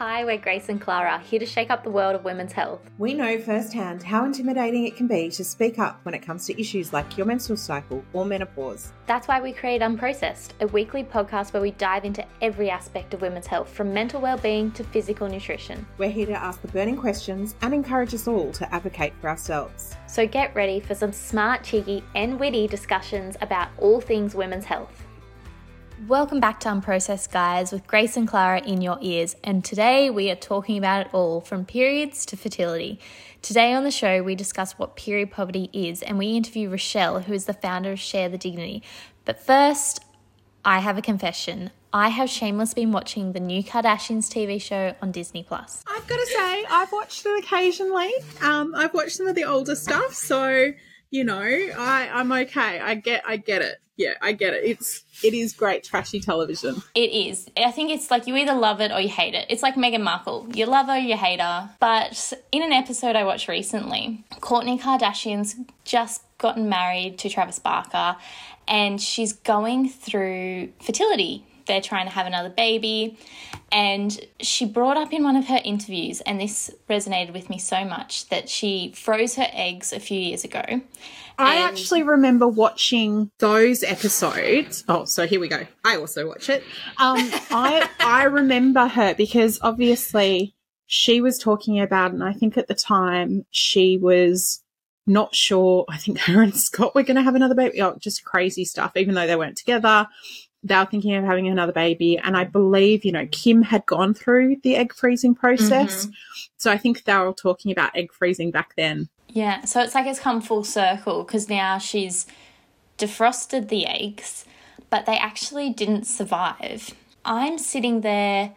Hi, we're Grace and Clara, here to shake up the world of women's health. We know firsthand how intimidating it can be to speak up when it comes to issues like your menstrual cycle or menopause. That's why we create Unprocessed, a weekly podcast where we dive into every aspect of women's health, from mental well-being to physical nutrition. We're here to ask the burning questions and encourage us all to advocate for ourselves. So get ready for some smart, cheeky, and witty discussions about all things women's health. Welcome back to Unprocessed, guys, with Grace and Clara in your ears. And today we are talking about it all from periods to fertility. Today on the show, we discuss what period poverty is and we interview Rochelle, who is the founder of Share the Dignity. But first, I have a confession. I have shameless been watching the new Kardashians TV show on Disney Plus. I've got to say, I've watched it occasionally. Um, I've watched some of the older stuff, so you know, I, I'm okay. I get I get it. Yeah, I get it. It's it is great trashy television. It is. I think it's like you either love it or you hate it. It's like Meghan Markle. You love her, you hate her. But in an episode I watched recently, Kourtney Kardashian's just gotten married to Travis Barker and she's going through fertility they're trying to have another baby. And she brought up in one of her interviews, and this resonated with me so much, that she froze her eggs a few years ago. I actually remember watching those episodes. Oh, so here we go. I also watch it. Um, I I remember her because obviously she was talking about, and I think at the time she was not sure. I think her and Scott were going to have another baby. Oh, just crazy stuff. Even though they weren't together, they were thinking of having another baby. And I believe you know Kim had gone through the egg freezing process, mm-hmm. so I think they were talking about egg freezing back then. Yeah, so it's like it's come full circle because now she's defrosted the eggs, but they actually didn't survive. I'm sitting there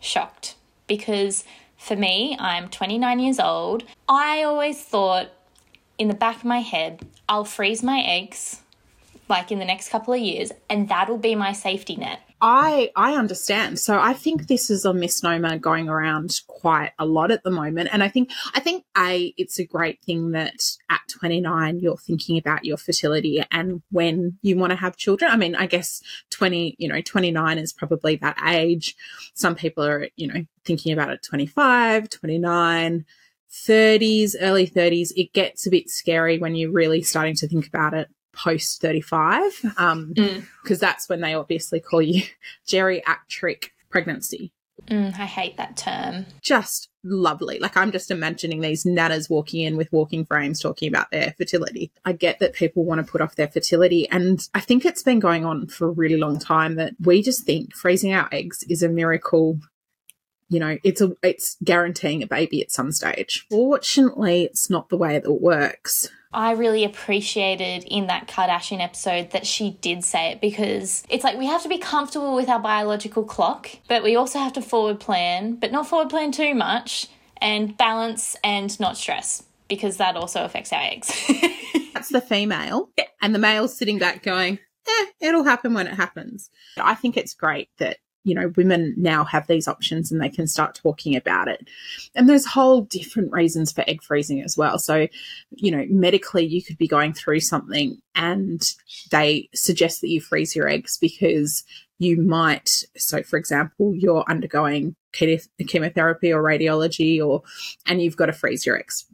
shocked because for me, I'm 29 years old. I always thought in the back of my head, I'll freeze my eggs like in the next couple of years and that'll be my safety net. I I understand. So I think this is a misnomer going around quite a lot at the moment. And I think I think A, it's a great thing that at 29 you're thinking about your fertility and when you want to have children. I mean, I guess 20, you know, 29 is probably that age. Some people are, you know, thinking about it 25, 29. 30s, early 30s, it gets a bit scary when you're really starting to think about it post 35. Um, Mm. because that's when they obviously call you geriatric pregnancy. Mm, I hate that term. Just lovely. Like I'm just imagining these nanas walking in with walking frames talking about their fertility. I get that people want to put off their fertility and I think it's been going on for a really long time that we just think freezing our eggs is a miracle. You know, it's a it's guaranteeing a baby at some stage. Fortunately, it's not the way that it works. I really appreciated in that Kardashian episode that she did say it because it's like we have to be comfortable with our biological clock, but we also have to forward plan, but not forward plan too much, and balance and not stress because that also affects our eggs. That's the female. And the male's sitting back going, eh, it'll happen when it happens. I think it's great that, you know, women now have these options and they can start talking about it. And there's whole different reasons for egg freezing as well. So, you know, medically, you could be going through something and they suggest that you freeze your eggs because you might, so for example, you're undergoing chemotherapy or radiology or, and you've got to freeze your eggs.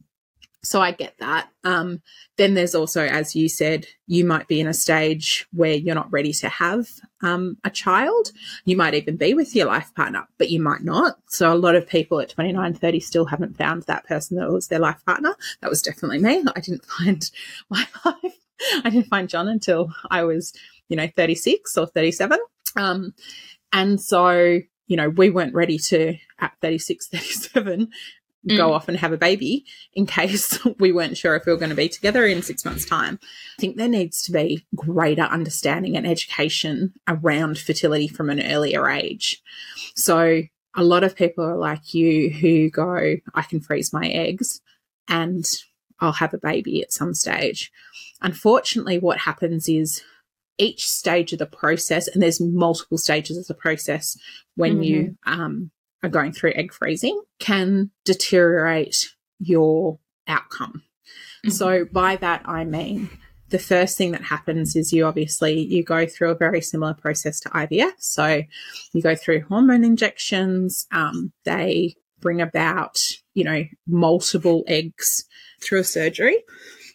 So I get that. Um, then there's also, as you said, you might be in a stage where you're not ready to have um, a child. You might even be with your life partner, but you might not. So a lot of people at 29, 30 still haven't found that person that was their life partner. That was definitely me. I didn't find my life. I didn't find John until I was, you know, 36 or 37. Um, and so, you know, we weren't ready to, at 36, 37, go Mm. off and have a baby in case we weren't sure if we were going to be together in six months' time. I think there needs to be greater understanding and education around fertility from an earlier age. So, a lot of people are like you who go, I can freeze my eggs and I'll have a baby at some stage. Unfortunately, what happens is each stage of the process, and there's multiple stages of the process when you um, are going through egg freezing, can deteriorate your outcome. Mhm. So, by that, I mean the first thing that happens is you obviously you go through a very similar process to IVF. So you go through hormone injections. Um, they bring about you know multiple eggs through a surgery.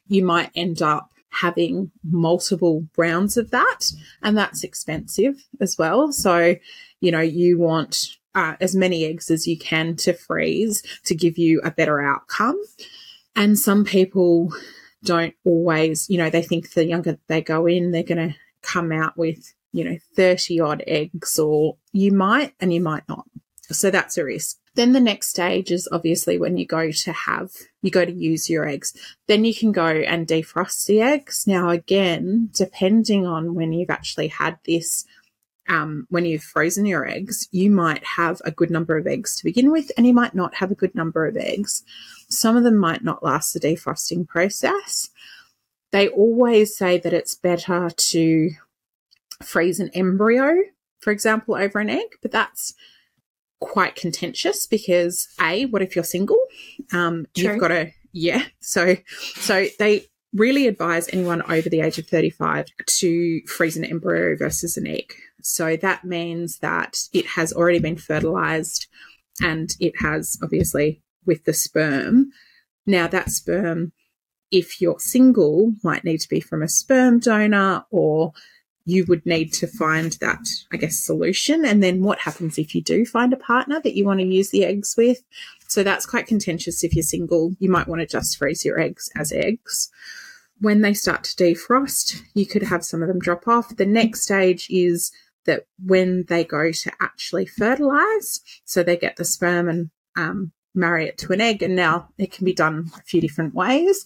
You might end up having multiple rounds of that, and that's expensive as well. So you know you want uh, as many eggs as you can to freeze to give you a better outcome. And some people don't always, you know, they think the younger they go in, they're going to come out with, you know, 30 odd eggs, or you might and you might not. So that's a risk. Then the next stage is obviously when you go to have, you go to use your eggs. Then you can go and defrost the eggs. Now, again, depending on when you've actually had this um, when you've frozen your eggs, you might have a good number of eggs to begin with, and you might not have a good number of eggs. Some of them might not last the defrosting process. They always say that it's better to freeze an embryo, for example, over an egg, but that's quite contentious because a what if you're single um you've got to yeah so so they really advise anyone over the age of 35 to freeze an embryo versus an egg so that means that it has already been fertilized and it has obviously with the sperm. Now, that sperm, if you're single, might need to be from a sperm donor or you would need to find that, I guess, solution. And then what happens if you do find a partner that you want to use the eggs with? So that's quite contentious if you're single. You might want to just freeze your eggs as eggs. When they start to defrost, you could have some of them drop off. The next stage is that when they go to actually fertilize, so they get the sperm and um, marry it to an egg, and now it can be done a few different ways.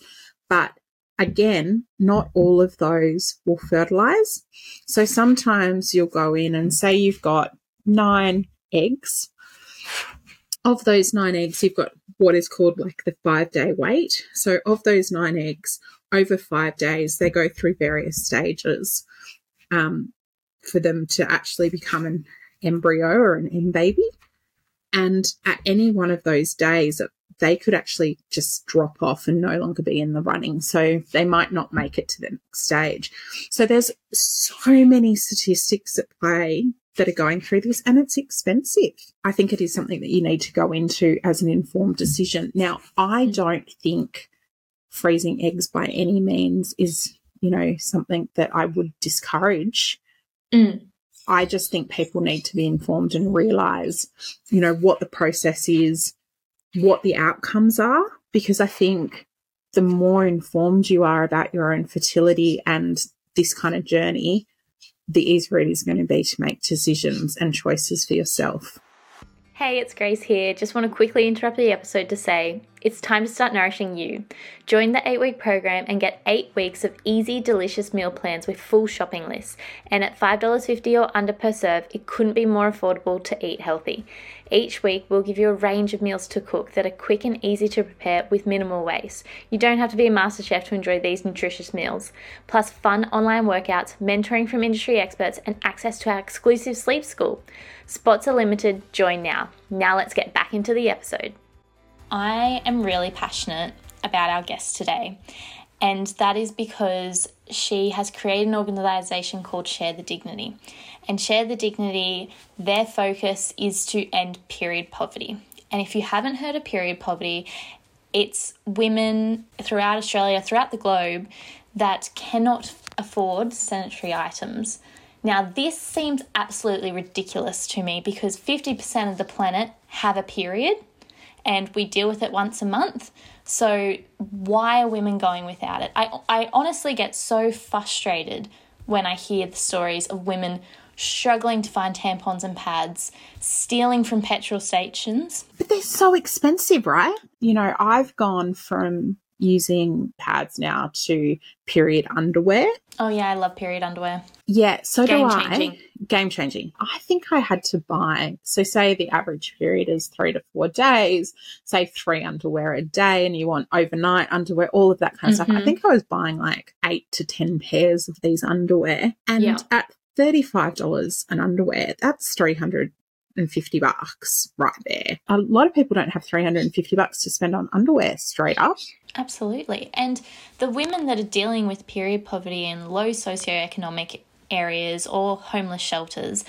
But again, not all of those will fertilize. So sometimes you'll go in and say you've got nine eggs. Of those nine eggs, you've got what is called like the five day wait. So, of those nine eggs, over five days, they go through various stages. Um, for them to actually become an embryo or an M baby. And at any one of those days, they could actually just drop off and no longer be in the running. So they might not make it to the next stage. So there's so many statistics at play that are going through this and it's expensive. I think it is something that you need to go into as an informed decision. Now, I mm. don't think freezing eggs by any means is, you know, something that I would discourage. Mm. I just think people need to be informed and realize, you know, what the process is, what the outcomes are, because I think the more informed you are about your own fertility and this kind of journey, the easier it is going to be to make decisions and choices for yourself. Hey, it's Grace here. Just want to quickly interrupt the episode to say it's time to start nourishing you. Join the 8 week program and get 8 weeks of easy, delicious meal plans with full shopping lists. And at $5.50 or under per serve, it couldn't be more affordable to eat healthy. Each week, we'll give you a range of meals to cook that are quick and easy to prepare with minimal waste. You don't have to be a master chef to enjoy these nutritious meals. Plus, fun online workouts, mentoring from industry experts, and access to our exclusive sleep school. Spots are limited, join now. Now, let's get back into the episode. I am really passionate about our guest today, and that is because she has created an organization called Share the Dignity. And Share the Dignity, their focus is to end period poverty. And if you haven't heard of period poverty, it's women throughout Australia, throughout the globe, that cannot afford sanitary items. Now, this seems absolutely ridiculous to me because 50% of the planet have a period and we deal with it once a month. So, why are women going without it? I, I honestly get so frustrated when I hear the stories of women struggling to find tampons and pads, stealing from petrol stations. But they're so expensive, right? You know, I've gone from using pads now to period underwear. Oh yeah, I love period underwear. Yeah, so Game do changing. I. Game changing. I think I had to buy, so say the average period is three to four days, say three underwear a day, and you want overnight underwear, all of that kind of mm-hmm. stuff. I mm-hmm. think I was buying like eight to 10 pairs of these underwear. And yeah. at $35 an underwear, that's 300 350 bucks right there. A lot of people don't have 350 bucks to spend on underwear straight up. Absolutely. And the women that are dealing with period poverty in low socioeconomic areas or homeless shelters,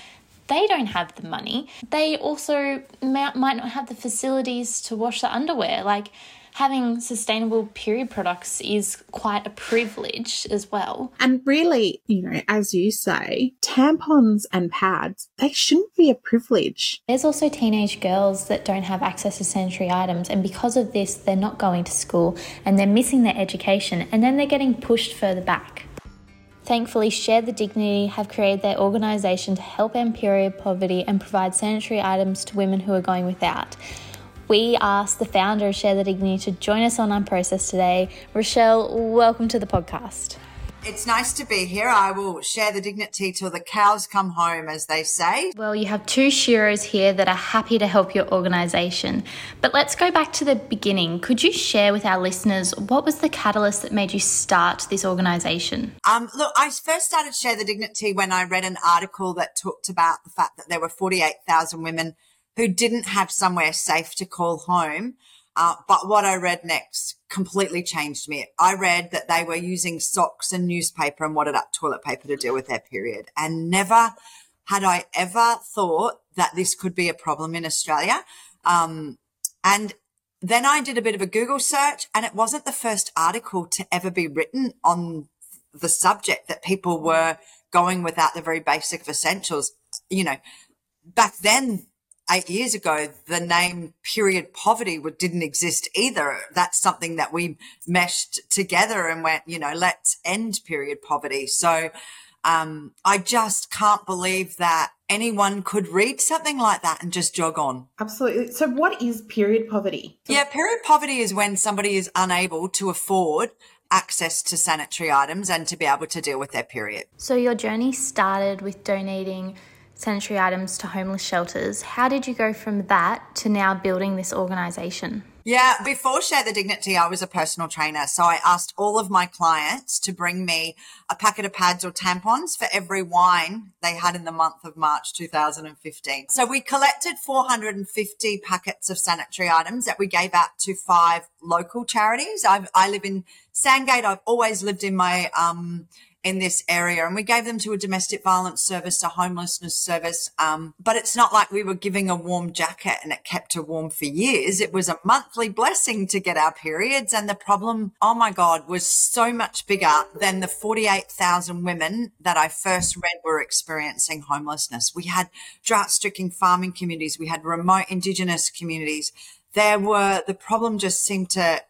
they don't have the money. They also might not have the facilities to wash the underwear. Like, having sustainable period products is quite a privilege as well. And really, you know, as you say, tampons and pads, they shouldn't be a privilege. There's also teenage girls that don't have access to sanitary items, and because of this, they're not going to school and they're missing their education, and then they're getting pushed further back. Thankfully, Share the Dignity have created their organisation to help end period poverty and provide sanitary items to women who are going without we asked the founder of Share the Dignity to join us on Unprocessed today. Rochelle, welcome to the podcast. It's nice to be here. I will share the dignity till the cows come home, as they say. Well, you have two shearers here that are happy to help your organisation. But let's go back to the beginning. Could you share with our listeners what was the catalyst that made you start this organisation? Um, look, I first started Share the Dignity when I read an article that talked about the fact that there were 48,000 women who didn't have somewhere safe to call home. Uh, but what I read next completely changed me. I read that they were using socks and newspaper and wadded up toilet paper to deal with their period. And never had I ever thought that this could be a problem in Australia. Um, and then I did a bit of a Google search and it wasn't the first article to ever be written on the subject that people were going without the very basic of essentials. You know, back then eight years ago, the name period poverty didn't exist either. That's something that we meshed together and went, you know, let's end period poverty. So, um, I just can't believe that anyone could read something like that and just jog on. Absolutely. So, what is period poverty? Yeah, period poverty is when somebody is unable to afford access to sanitary items and to be able to deal with their period. So, your journey started with donating sanitary items to homeless shelters. How did you go from that to now building this organisation? Yeah, before Share the Dignity, I was a personal trainer. So I asked all of my clients to bring me a packet of pads or tampons for every wine they had in the month of March 2015. So we collected 450 packets of sanitary items that we gave out to five local charities. I've, I live in Sandgate. I've always lived in my, um, in this area. And we gave them to a domestic violence service, a homelessness service. Um, but it's not like we were giving a warm jacket and it kept her warm for years. It was a monthly blessing to get our periods. And the problem, oh my God, was so much bigger than the 48,000 women that I first read were experiencing homelessness. We had drought stricken farming communities. We had remote indigenous communities. There were, the problem just seemed to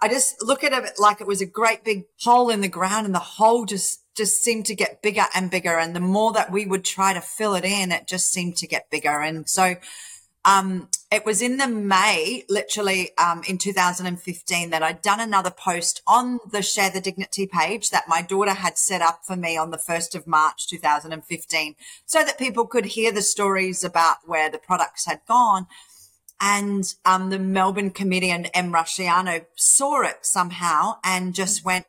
I just look at it like it was a great big hole in the ground and the hole just, just seemed to get bigger and bigger. And the more that we would try to fill it in, it just seemed to get bigger. And so, um, it was in the May, literally, um, in 2015 that I'd done another post on the Share the Dignity page that my daughter had set up for me on the 1st of March 2015 so that people could hear the stories about where the products had gone. And um, the Melbourne comedian Em Rusciano saw it somehow and just went,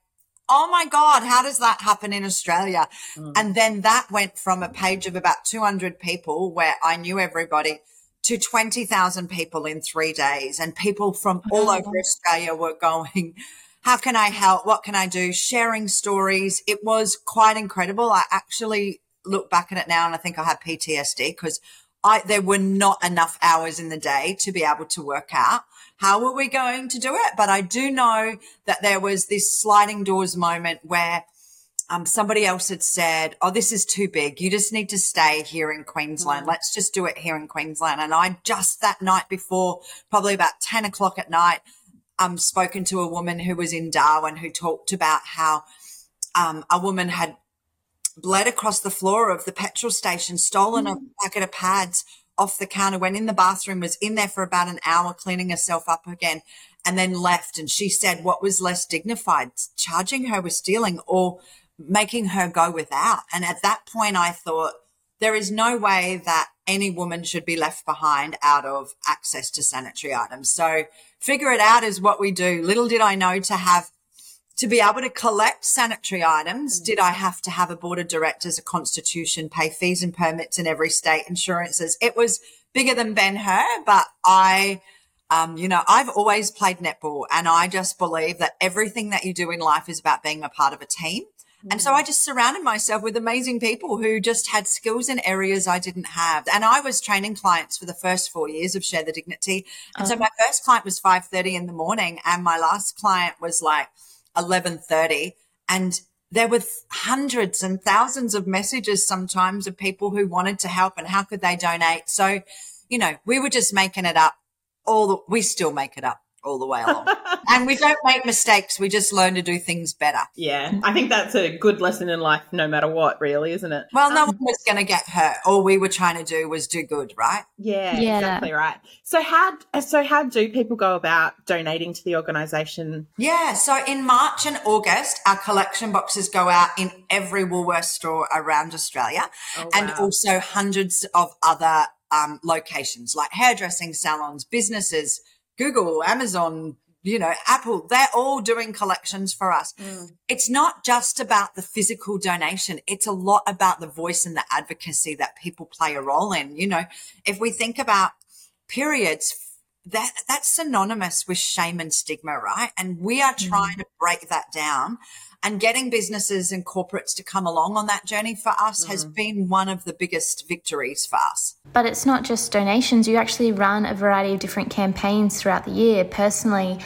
Oh my God, how does that happen in Australia? Mm. And then that went from a page of about 200 people where I knew everybody to 20,000 people in three days. And people from all over Australia were going, How can I help? What can I do? Sharing stories. It was quite incredible. I actually look back at it now and I think I have PTSD because I, there were not enough hours in the day to be able to work out how were we going to do it. But I do know that there was this sliding doors moment where um, somebody else had said, Oh, this is too big. You just need to stay here in Queensland. Mm. Let's just do it here in Queensland. And I just that night before, probably about 10 o'clock at night, um, spoken to a woman who was in Darwin who talked about how um, a woman had bled across the floor of the petrol station, stolen mm. a packet of pads off the counter, went in the bathroom, was in there for about an hour cleaning herself up again, and then left. And she said what was less dignified, charging her with stealing or making her go without. And at that point, I thought, there is no way that any woman should be left behind out of access to sanitary items. So figure it out is what we do. Little did I know to have to be able to collect sanitary items, mm. did I have to have a board of directors, a constitution, pay fees and permits in every state, insurances? It was bigger than Ben Hur, but I, um, you know, I've always played netball and I just believe that everything that you do in life is about being a part of a team. And so I just surrounded myself with amazing people who just had skills in areas I didn't have. And I was training clients for the first four years of Share the Dignity. And so uh-huh. my first client was 5.30 in the morning and my last client was like 11.30. And there were hundreds and thousands of messages sometimes of people who wanted to help and how could they donate. So, you know, we were just making it up all the, we still make it up all the way along. and we don't make mistakes. We just learn to do things better. Yeah. I think that's a good lesson in life, no matter what, really, isn't it? Well, no um, one was going to get hurt. All we were trying to do was do good, right? Yeah, yeah, exactly right. So how, so how do people go about donating to the organisation? Yeah. So in March and August, our collection boxes go out in every Woolworths store around Australia oh, wow. and also hundreds of other um, locations like hairdressing salons, businesses, Google, Amazon, you know, Apple, they're all doing collections for us. Mm. It's not just about the physical donation. It's a lot about the voice and the advocacy that people play a role in. You know, if we think about periods, that that's synonymous with shame and stigma, right? And we are mm. trying mm. to break that down and getting businesses and corporates to come along on that journey for us mm. has been one of the biggest victories for us. But it's not just donations, you actually run a variety of different campaigns throughout the year. Personally,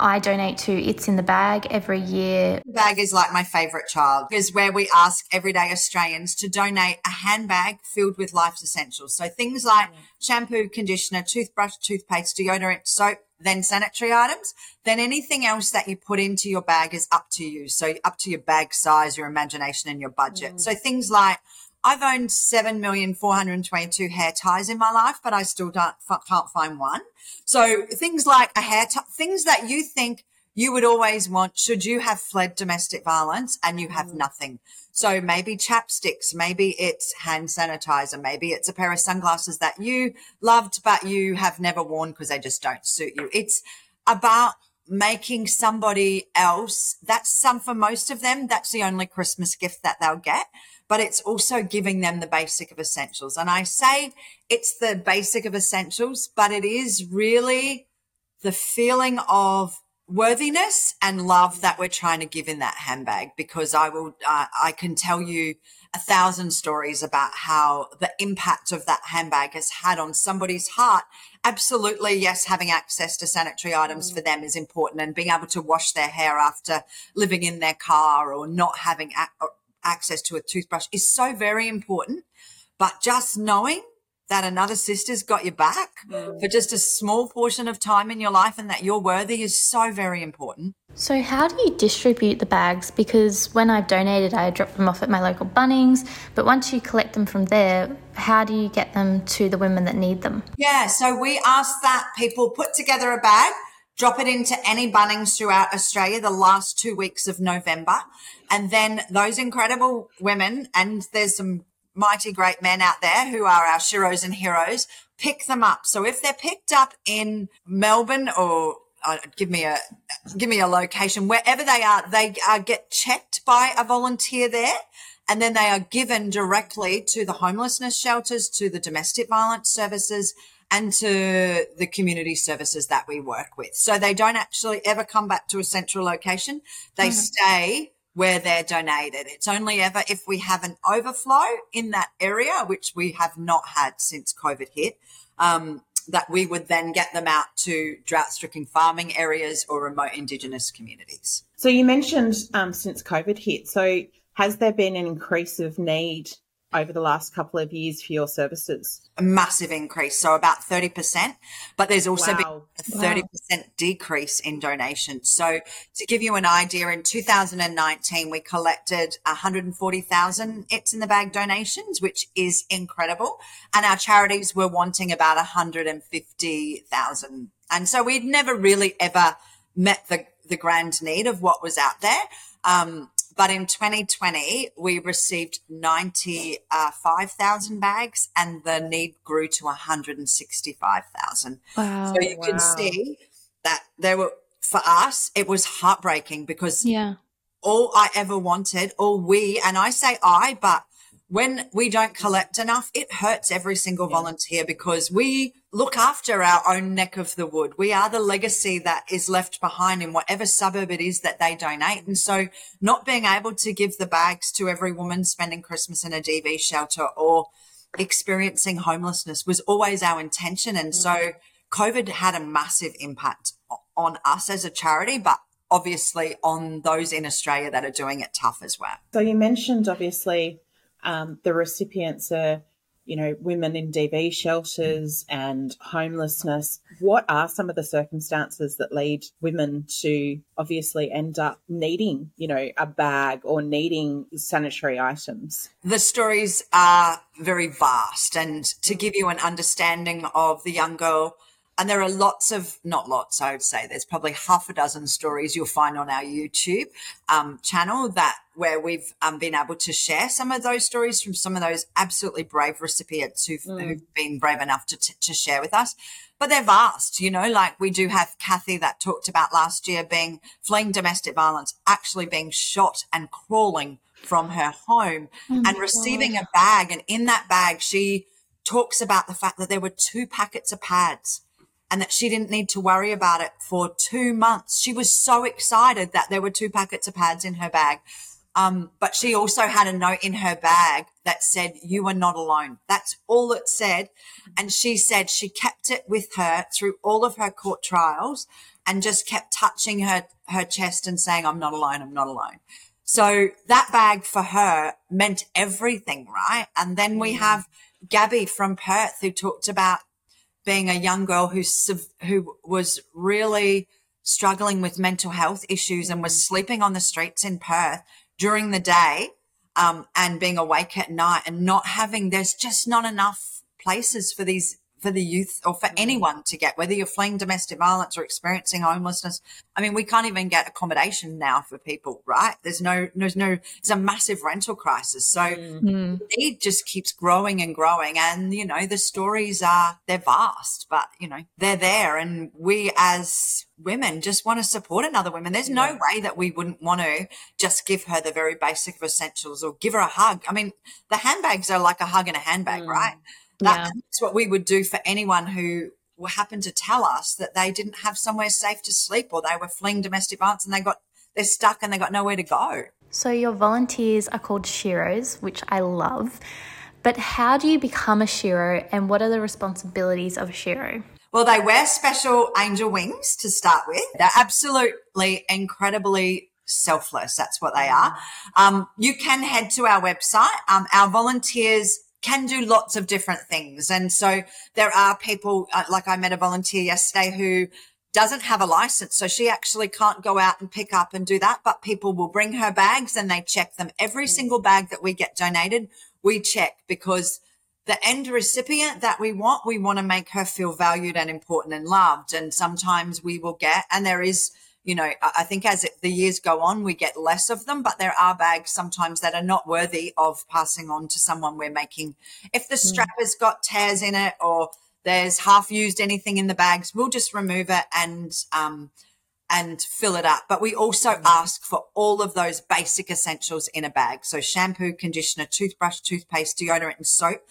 I donate to It's in the Bag every year. The bag is like my favourite child, is where we ask everyday Australians to donate a handbag filled with life's essentials. So things like shampoo, conditioner, toothbrush, toothpaste, deodorant, soap, then sanitary items, then anything else that you put into your bag is up to you. So up to your bag size, your imagination and your budget. Mm. So things like I've owned 7,422 hair ties in my life, but I still don't, can't find one. So things like a hair tie, things that you think you would always want should you have fled domestic violence and you have mm. nothing. So maybe chapsticks, maybe it's hand sanitizer, maybe it's a pair of sunglasses that you loved, but you have never worn because they just don't suit you. It's about making somebody else. That's some for most of them. That's the only Christmas gift that they'll get, but it's also giving them the basic of essentials. And I say it's the basic of essentials, but it is really the feeling of worthiness and love that we're trying to give in that handbag because I will, uh, I can tell you a thousand stories about how the impact of that handbag has had on somebody's heart. Absolutely. Yes. Having access to sanitary items mm. for them is important and being able to wash their hair after living in their car or not having access to a toothbrush is so very important. But just knowing that another sister's got your back mm. for just a small portion of time in your life and that you're worthy is so very important. So, how do you distribute the bags? Because when I've donated, I drop them off at my local Bunnings, but once you collect them from there, how do you get them to the women that need them? Yeah, so we ask that people put together a bag, drop it into any Bunnings throughout Australia the last two weeks of November. And then those incredible women, and there's some mighty great men out there who are our sheroes and heroes, pick them up. So if they're picked up in Melbourne or uh, give me a give me a location wherever they are, they uh, get checked by a volunteer there. And then they are given directly to the homelessness shelters, to the domestic violence services, and to the community services that we work with. So they don't actually ever come back to a central location. They mm-hmm. stay where they're donated. It's only ever if we have an overflow in that area, which we have not had since COVID hit, um, that we would then get them out to drought stricken farming areas or remote Indigenous communities. So you mentioned um, since COVID hit. So has there been an increase of need over the last couple of years for your services? A massive increase, so about 30%. But there's also wow. been a 30% wow. decrease in donations. So to give you an idea, in 2019, we collected 140,000 It's in the Bag donations, which is incredible. And our charities were wanting about 150,000. And so we'd never really ever met the, the grand need of what was out there. Um, but in 2020, we received 95,000 bags and the need grew to 165,000. Wow. So you wow. can see that there were for us, it was heartbreaking because Yeah. all I ever wanted, all we, and I say I, but when we don't collect enough, it hurts every single volunteer because we look after our own neck of the wood. We are the legacy that is left behind in whatever suburb it is that they donate. And so not being able to give the bags to every woman spending Christmas in a DV shelter or experiencing homelessness was always our intention. And so mm. COVID had a massive impact on us as a charity, but obviously on those in Australia that are doing it tough as well. So you mentioned obviously um, the recipients are, you know, women in DV shelters and homelessness. What are some of the circumstances that lead women to obviously end up needing, you know, a bag or needing sanitary items? The stories are very vast. And to give you an understanding of the young girl, and there are lots of, not lots, I would say, there's probably half a dozen stories you'll find on our YouTube um, channel that where we've um, been able to share some of those stories from some of those absolutely brave recipients who've, who've been brave enough to, t- to share with us. But they're vast, you know, like we do have Kathy that talked about last year being fleeing domestic violence, actually being shot and crawling from her home and receiving a bag. And in that bag, she talks about the fact that there were two packets of pads and that she didn't need to worry about it for two months. She was so excited that there were two packets of pads in her bag. Um, but she also had a note in her bag that said, You are not alone. That's all it said. And she said she kept it with her through all of her court trials and just kept touching her, her chest and saying, I'm not alone. I'm not alone. So that bag for her meant everything, right? And then we have Gabby from Perth who talked about being a young girl who who was really struggling with mental health issues and was sleeping on the streets in Perth during the day um, and being awake at night and not having there's just not enough places for these for the youth or for mm. anyone to get whether you're fleeing domestic violence or experiencing homelessness. I mean we can't even get accommodation now for people right? There's no there's no there's a massive rental crisis. So Mm. mm. need just keeps growing and growing. And you know the stories are they're vast but you know they're there. And we as women just want to support another woman. There's no way that we wouldn't want to just give her the very basic of essentials or give her a hug. I mean the handbags are like a hug in a handbag mm. right that, Yeah. that's what we would do for anyone who happened to tell us that they didn't have somewhere safe to sleep or they were fleeing domestic violence and they got they're stuck and they got nowhere to go So your volunteers are called Sheroes, which I love. But how do you become a Shero and what are the responsibilities of a Shero? Well, they wear special angel wings to start with. They're absolutely incredibly selfless. That's what they are. Um, you can head to our website. Um, our volunteers can do lots of different things. And so there are people, uh, like I met a volunteer yesterday who doesn't have a license. So she actually can't go out and pick up and do that, but people will bring her bags and they check them. Every single bag that we get donated, we check because the end recipient that we want, we want to make her feel valued and important and loved. And sometimes we will get, and there is, you know, I think as the years go on, we get less of them, but there are bags sometimes that are not worthy of passing on to someone we're making. If the hmm. strap has got tears in it or there's half used anything in the bags, we'll just remove it and, um, and fill it up. But we also hmm. ask for all of those basic essentials in a bag. So shampoo, conditioner, toothbrush, toothpaste, deodorant, and soap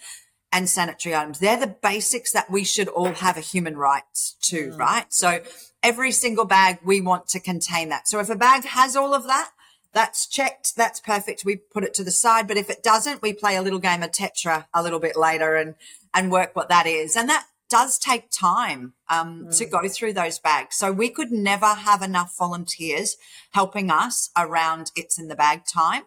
and sanitary items. They're the basics that we should all have a human right to, hmm. right? So every single bag we want to contain that. So if a bag has all of that, that's checked. That's perfect. We put it to the side. But if it doesn't, we play a little game of Tetris a little bit later and, and work what that is. And that does take time um, to go through those bags. So we could never have enough volunteers helping us around it's in the bag time.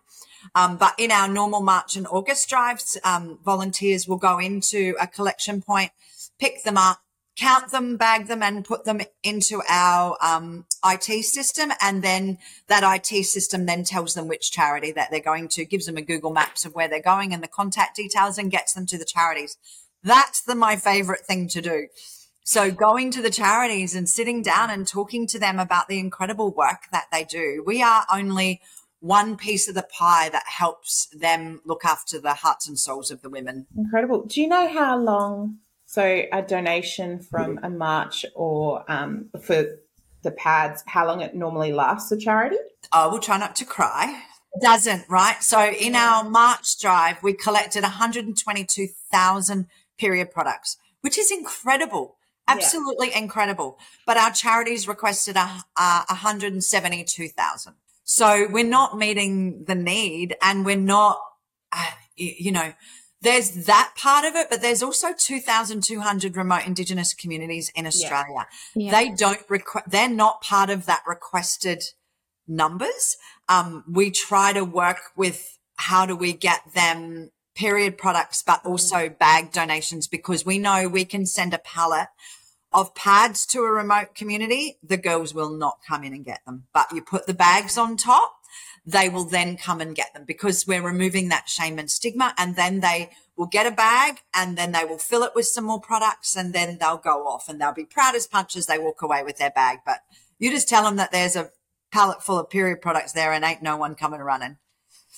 Um, but in our normal March and August drives, um, volunteers will go into a collection point, pick them up, count them, bag them, and put them into our um, IT system. And then that IT system then tells them which charity that they're going to, gives them a Google Maps of where they're going and the contact details, and gets them to the charities. That's the my favorite thing to do. So going to the charities and sitting down and talking to them about the incredible work that they do. We are only one piece of the pie that helps them look after the hearts and souls of the women. Incredible. Do you know how long? So a donation from a march or um, for the pads, how long it normally lasts a charity? I will try not to cry. It doesn't, right? So in our March drive, we collected 122,000 period products, which is incredible. Absolutely yeah. incredible. But our charities requested a, a 172,000. So we're not meeting the need and we're not, uh, you know, there's that part of it, but there's also 2,200 remote Indigenous communities in Australia. Yeah. Yeah. They don't request, they're not part of that requested numbers. Um, we try to work with how do we get them period products, but also bag donations because we know we can send a pallet of pads to a remote community. The girls will not come in and get them, but you put the bags on top. They will then come and get them because we're removing that shame and stigma. And then they will get a bag and then they will fill it with some more products and then they'll go off and they'll be proud as punch as They walk away with their bag. But you just tell them that there's a pallet full of period products there and ain't no one coming running.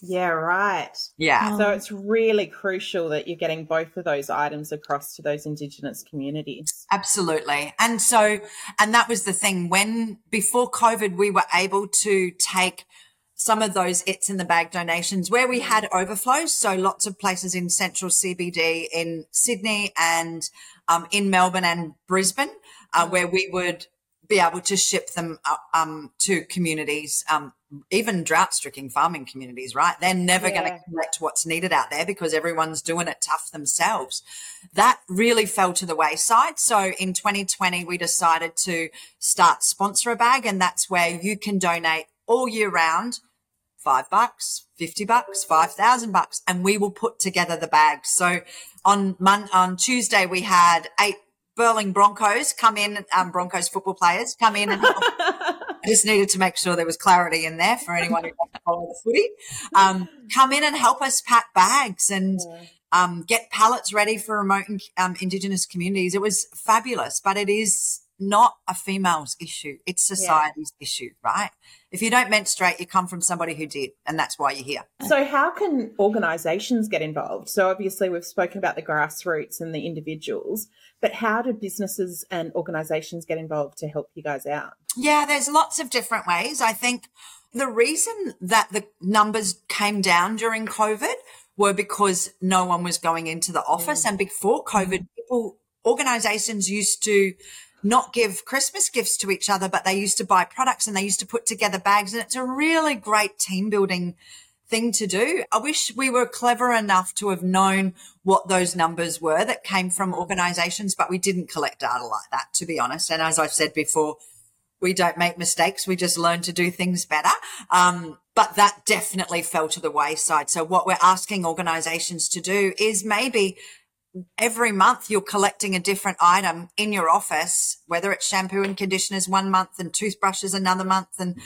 Yeah, right. Yeah. Um, so it's really crucial that you're getting both of those items across to those Indigenous communities. Absolutely. And so, and that was the thing when before COVID, we were able to take some of those it's in the bag donations where we had overflows. So lots of places in central CBD in Sydney and um, in Melbourne and Brisbane, uh, where we would be able to ship them uh, um, to communities, um, even drought stricken farming communities, right? They're never yeah. going to collect what's needed out there because everyone's doing it tough themselves. That really fell to the wayside. So in 2020, we decided to start sponsor a bag and that's where you can donate all year round five bucks, 50 bucks, 5,000 bucks, and we will put together the bags. So on Mon- on Tuesday, we had eight Burling Broncos come in, um, Broncos football players come in and I just needed to make sure there was clarity in there for anyone who wants to follow the footy. Um, come in and help us pack bags and um, get pallets ready for remote um, Indigenous communities. It was fabulous, but it is not a female's issue. It's society's yeah. issue, right? If you don't menstruate, you come from somebody who did, and that's why you're here. So, how can organisations get involved? So, obviously, we've spoken about the grassroots and the individuals, but how do businesses and organisations get involved to help you guys out? Yeah, there's lots of different ways. I think the reason that the numbers came down during COVID were because no one was going into the office. Mm. And before COVID, people, organizations used to not give Christmas gifts to each other, but they used to buy products and they used to put together bags. And it's a really great team building thing to do. I wish we were clever enough to have known what those numbers were that came from organizations, but we didn't collect data like that, to be honest. And as I've said before, we don't make mistakes. We just learn to do things better. Um, but that definitely fell to the wayside. So what we're asking organizations to do is maybe every month you're collecting a different item in your office, whether it's shampoo and conditioners one month and toothbrushes another month and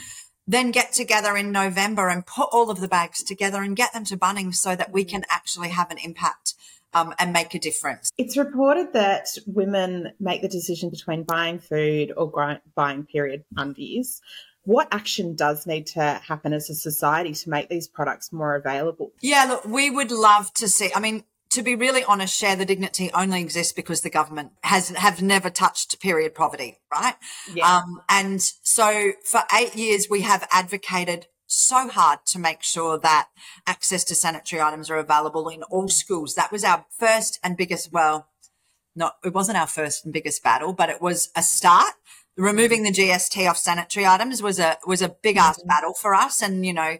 then get together in November and put all of the bags together and get them to Bunnings so that we can actually have an impact um, and make a difference. It's reported that women make the decision between buying food or buying period undies. What action does need to happen as a society to make these products more available? Yeah, look, we would love to see. I mean, to be really honest, share the dignity only exists because the government has have never touched period poverty, right? Yeah. Um, and so for eight years we have advocated so hard to make sure that access to sanitary items are available in all schools. That was our first and biggest, well, not, it wasn't our first and biggest battle, but it was a start. Removing the GST off sanitary items was a, was a big ass mm-hmm. battle for us. And, you know,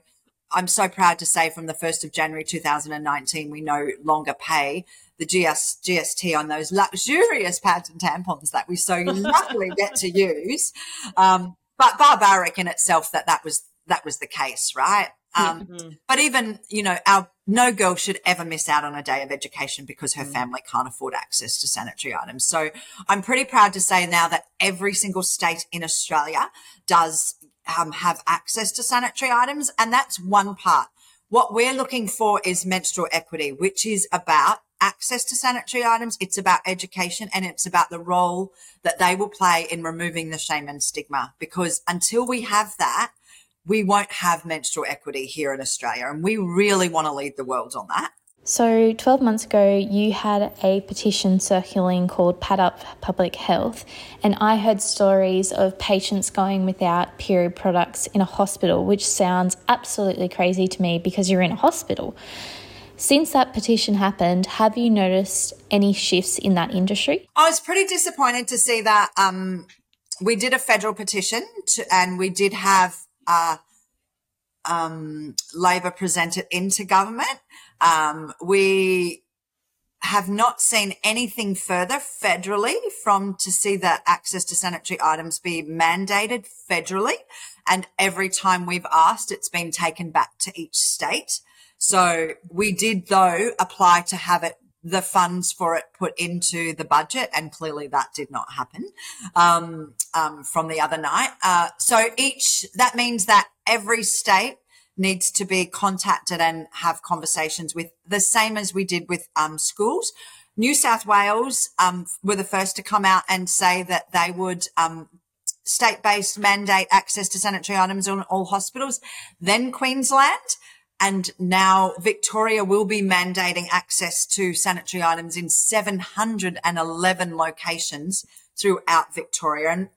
I'm so proud to say from the 1st of January 2019, we no longer pay the GS, GST on those luxurious pads and tampons that we so luckily get to use. Um, but barbaric in itself that that was, that was the case, right? Um, mm-hmm. But even, you know, our no girl should ever miss out on a day of education because her mm. family can't afford access to sanitary items. So I'm pretty proud to say now that every single state in Australia does um, have access to sanitary items. And that's one part. What we're looking for is menstrual equity, which is about access to sanitary items. It's about education and it's about the role that they will play in removing the shame and stigma. Because until we have that, we won't have menstrual equity here in Australia. And we really want to lead the world on that. So, 12 months ago, you had a petition circulating called Pad Up Public Health, and I heard stories of patients going without period products in a hospital, which sounds absolutely crazy to me because you're in a hospital. Since that petition happened, have you noticed any shifts in that industry? I was pretty disappointed to see that um, we did a federal petition to, and we did have uh, um, Labor presented into government. Um, we have not seen anything further federally from to see that access to sanitary items be mandated federally. And every time we've asked, it's been taken back to each state. So we did though apply to have it the funds for it put into the budget, and clearly that did not happen um, um, from the other night. Uh, so each that means that every state needs to be contacted and have conversations with the same as we did with um, schools. New South Wales um, were the first to come out and say that they would um, state-based mandate access to sanitary items in all hospitals. Then Queensland. And now Victoria will be mandating access to sanitary items in 711 locations throughout Victoria. And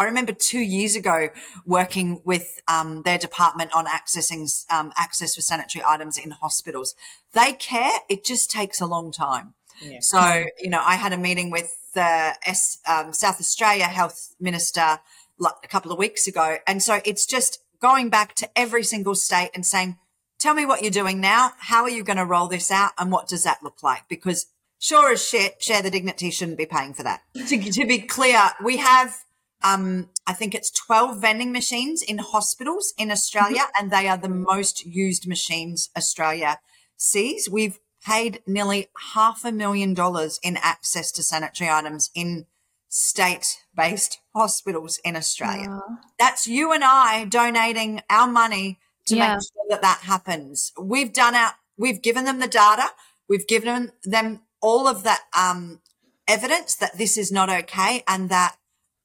I remember two years ago working with um, their department on accessing um, access for sanitary items in hospitals. They care. It just takes a long time. Yeah. So, you know, I had a meeting with the S, um, South Australia Health Minister a couple of weeks ago. And so it's just going back to every single state and saying, tell me what you're doing now. How are you going to roll this out? And what does that look like? Because sure as shit, share the dignity shouldn't be paying for that. to, to be clear, we have, um, I think it's 12 vending machines in hospitals in Australia, mm-hmm. and they are the most used machines Australia sees. We've paid nearly half a million dollars in access to sanitary items in state based hospitals in Australia. That's you and I donating our money to yeah. make sure that that happens. We've done our, we've given them the data. We've given them all of that, um, evidence that this is not okay and that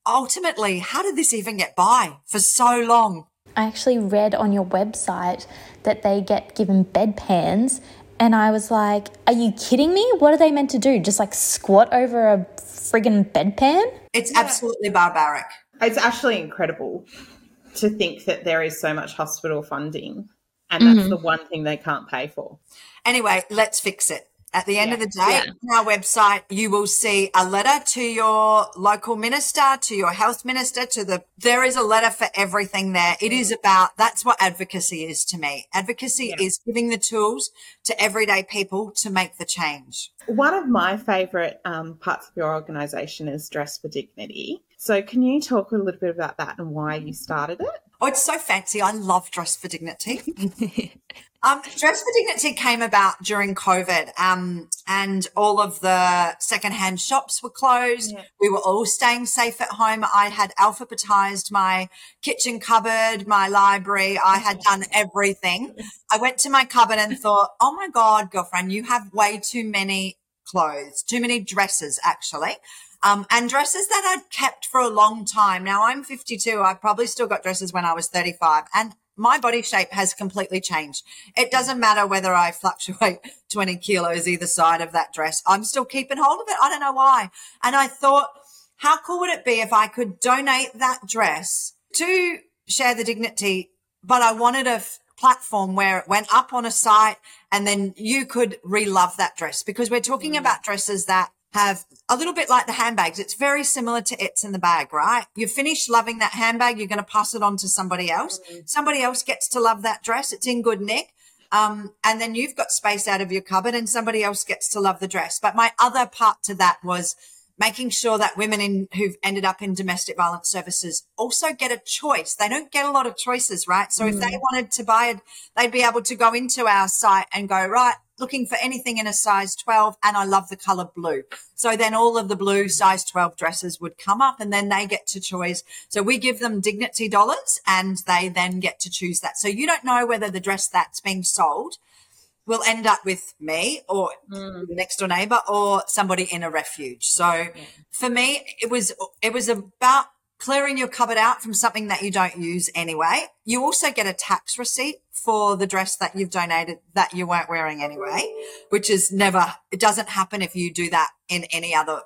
ultimately, how did this even get by for so long? I actually read on your website that they get given bedpans and I was like, are you kidding me? What are they meant to do? Just like squat over a friggin' bedpan? It's yeah. absolutely barbaric. It's actually incredible to think that there is so much hospital funding and that's mm-hmm. the one thing they can't pay for. Anyway, let's fix it. At the end yeah. of the day, yeah. on our website, you will see a letter to your local minister, to your health minister, to the, there is a letter for everything there. It is about, that's what advocacy is to me. Advocacy yeah. is giving the tools to everyday people to make the change. One of my favorite um, parts of your organization is Dress for Dignity. So can you talk a little bit about that and why you started it? Oh, it's so fancy. I love Dress for Dignity. um, Dress for Dignity came about during COVID, um, and all of the secondhand shops were closed. Yeah. We were all staying safe at home. I had alphabetized my kitchen cupboard, my library. I had done everything. I went to my cupboard and thought, oh my God, girlfriend, you have way too many clothes, too many dresses, actually um, and dresses that I'd kept for a long time. Now I'm 52. I've probably still got dresses when I was 35 and my body shape has completely changed. It doesn't matter whether I fluctuate 20 kilos either side of that dress. I'm still keeping hold of it. I don't know why. And I thought, how cool would it be if I could donate that dress to share the dignity, but I wanted a f- platform where it went up on a site and then you could re-love that dress because we're talking mm. about dresses that have a little bit like the handbags. It's very similar to It's in the Bag, right? You finish loving that handbag, you're going to pass it on to somebody else. Mm-hmm. Somebody else gets to love that dress. It's in good nick. Um, and then you've got space out of your cupboard and somebody else gets to love the dress. But my other part to that was making sure that women in, who've ended up in domestic violence services also get a choice. They don't get a lot of choices, right? So mm. if they mm. wanted to buy it, they'd be able to go into our site and go, right, looking for anything in a size 12 and I love the color blue. So then all of the blue size 12 dresses would come up and then they get to choose. So we give them dignity dollars and they then get to choose that. So you don't know whether the dress that's being sold will end up with me or mm. the next door neighbor or somebody in a refuge. So yeah. for me, it was, it was about clearing your cupboard out from something that you don't use anyway. You also get a tax receipt for the dress that you've donated that you weren't wearing anyway, which is never, it doesn't happen if you do that in any other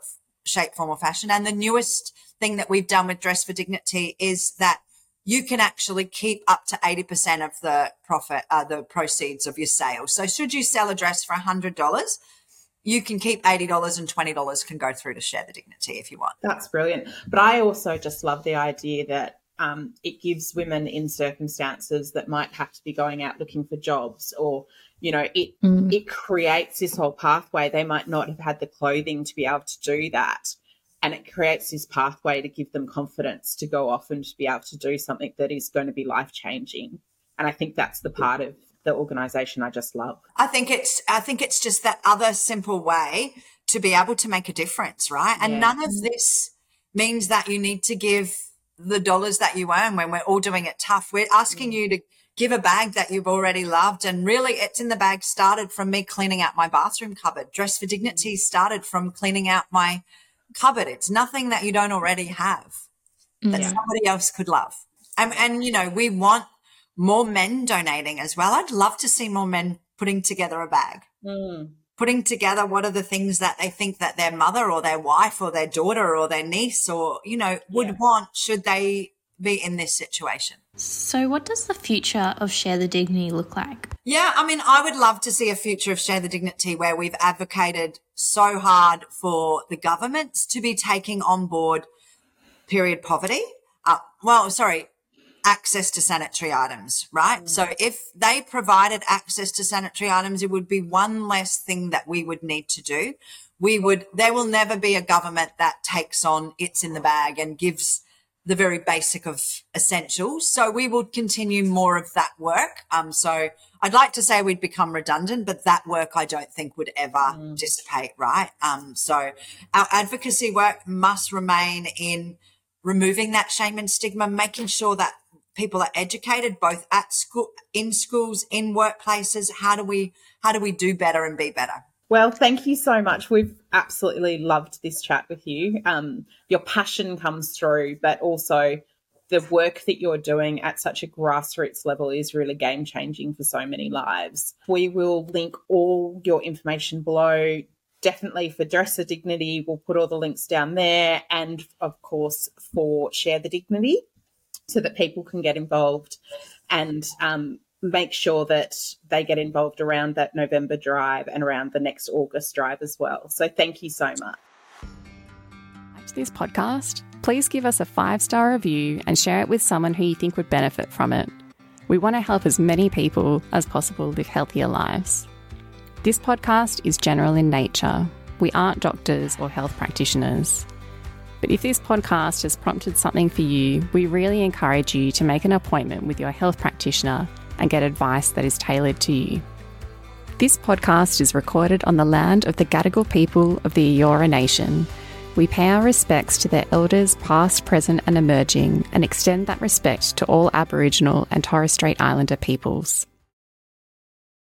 shape, form or fashion. And the newest thing that we've done with Dress for Dignity is that you can actually keep up to 80% of the profit, uh, the proceeds of your sale. So should you sell a dress for $100, you can keep $80 and $20 can go through to share the dignity if you want. That's brilliant. But I also just love the idea that um, it gives women in circumstances that might have to be going out looking for jobs or you know it mm. it creates this whole pathway they might not have had the clothing to be able to do that and it creates this pathway to give them confidence to go off and to be able to do something that is going to be life changing and i think that's the part of the organization I just love. I think it's I think it's just that other simple way to be able to make a difference, right? And yeah. none of this means that you need to give the dollars that you earn when we're all doing it tough. We're asking mm. you to give a bag that you've already loved. And really, it's in the bag started from me cleaning out my bathroom cupboard. Dress for Dignity started from cleaning out my cupboard. It's nothing that you don't already have that yeah. somebody else could love. And, and, you know, we want more men donating as well. I'd love to see more men putting together a bag. Mm. Putting together what are the things that they think that their mother or their wife or their daughter or their niece or, you know, would yeah. want should they be in this situation. So, what does the future of Share the Dignity look like? Yeah, I mean, I would love to see a future of Share the Dignity where we've advocated so hard for the governments to be taking on board period poverty. Uh, well, sorry, access to sanitary items, right? Mm. So if they provided access to sanitary items, it would be one less thing that we would need to do. We would, there will never be a government that takes on it's in the bag and gives the very basic of essentials. So we would continue more of that work. Um, so I'd like to say we'd become redundant, but that work I don't think would ever mm. dissipate, right? Um, so our advocacy work must remain in removing that shame and stigma, making sure that people are educated both at school in schools in workplaces. How do we how do we do better and be better? Well thank you so much. We've absolutely loved this chat with you. Um, your passion comes through but also the work that you're doing at such a grassroots level is really game changing for so many lives. We will link all your information below. Definitely for Dress for Dignity, we'll put all the links down there. And of course, for Share the Dignity, so that people can get involved and um, make sure that they get involved around that November drive and around the next August drive as well. So thank you so much. Like this podcast, please give us a five star review and share it with someone who you think would benefit from it. We want to help as many people as possible live healthier lives. This podcast is general in nature. We aren't doctors or health practitioners. But if this podcast has prompted something for you, we really encourage you to make an appointment with your health practitioner and get advice that is tailored to you. This podcast is recorded on the land of the Gadigal people of the Eora Nation. We pay our respects to their elders, past, present, and emerging, and extend that respect to all Aboriginal and Torres Strait Islander peoples.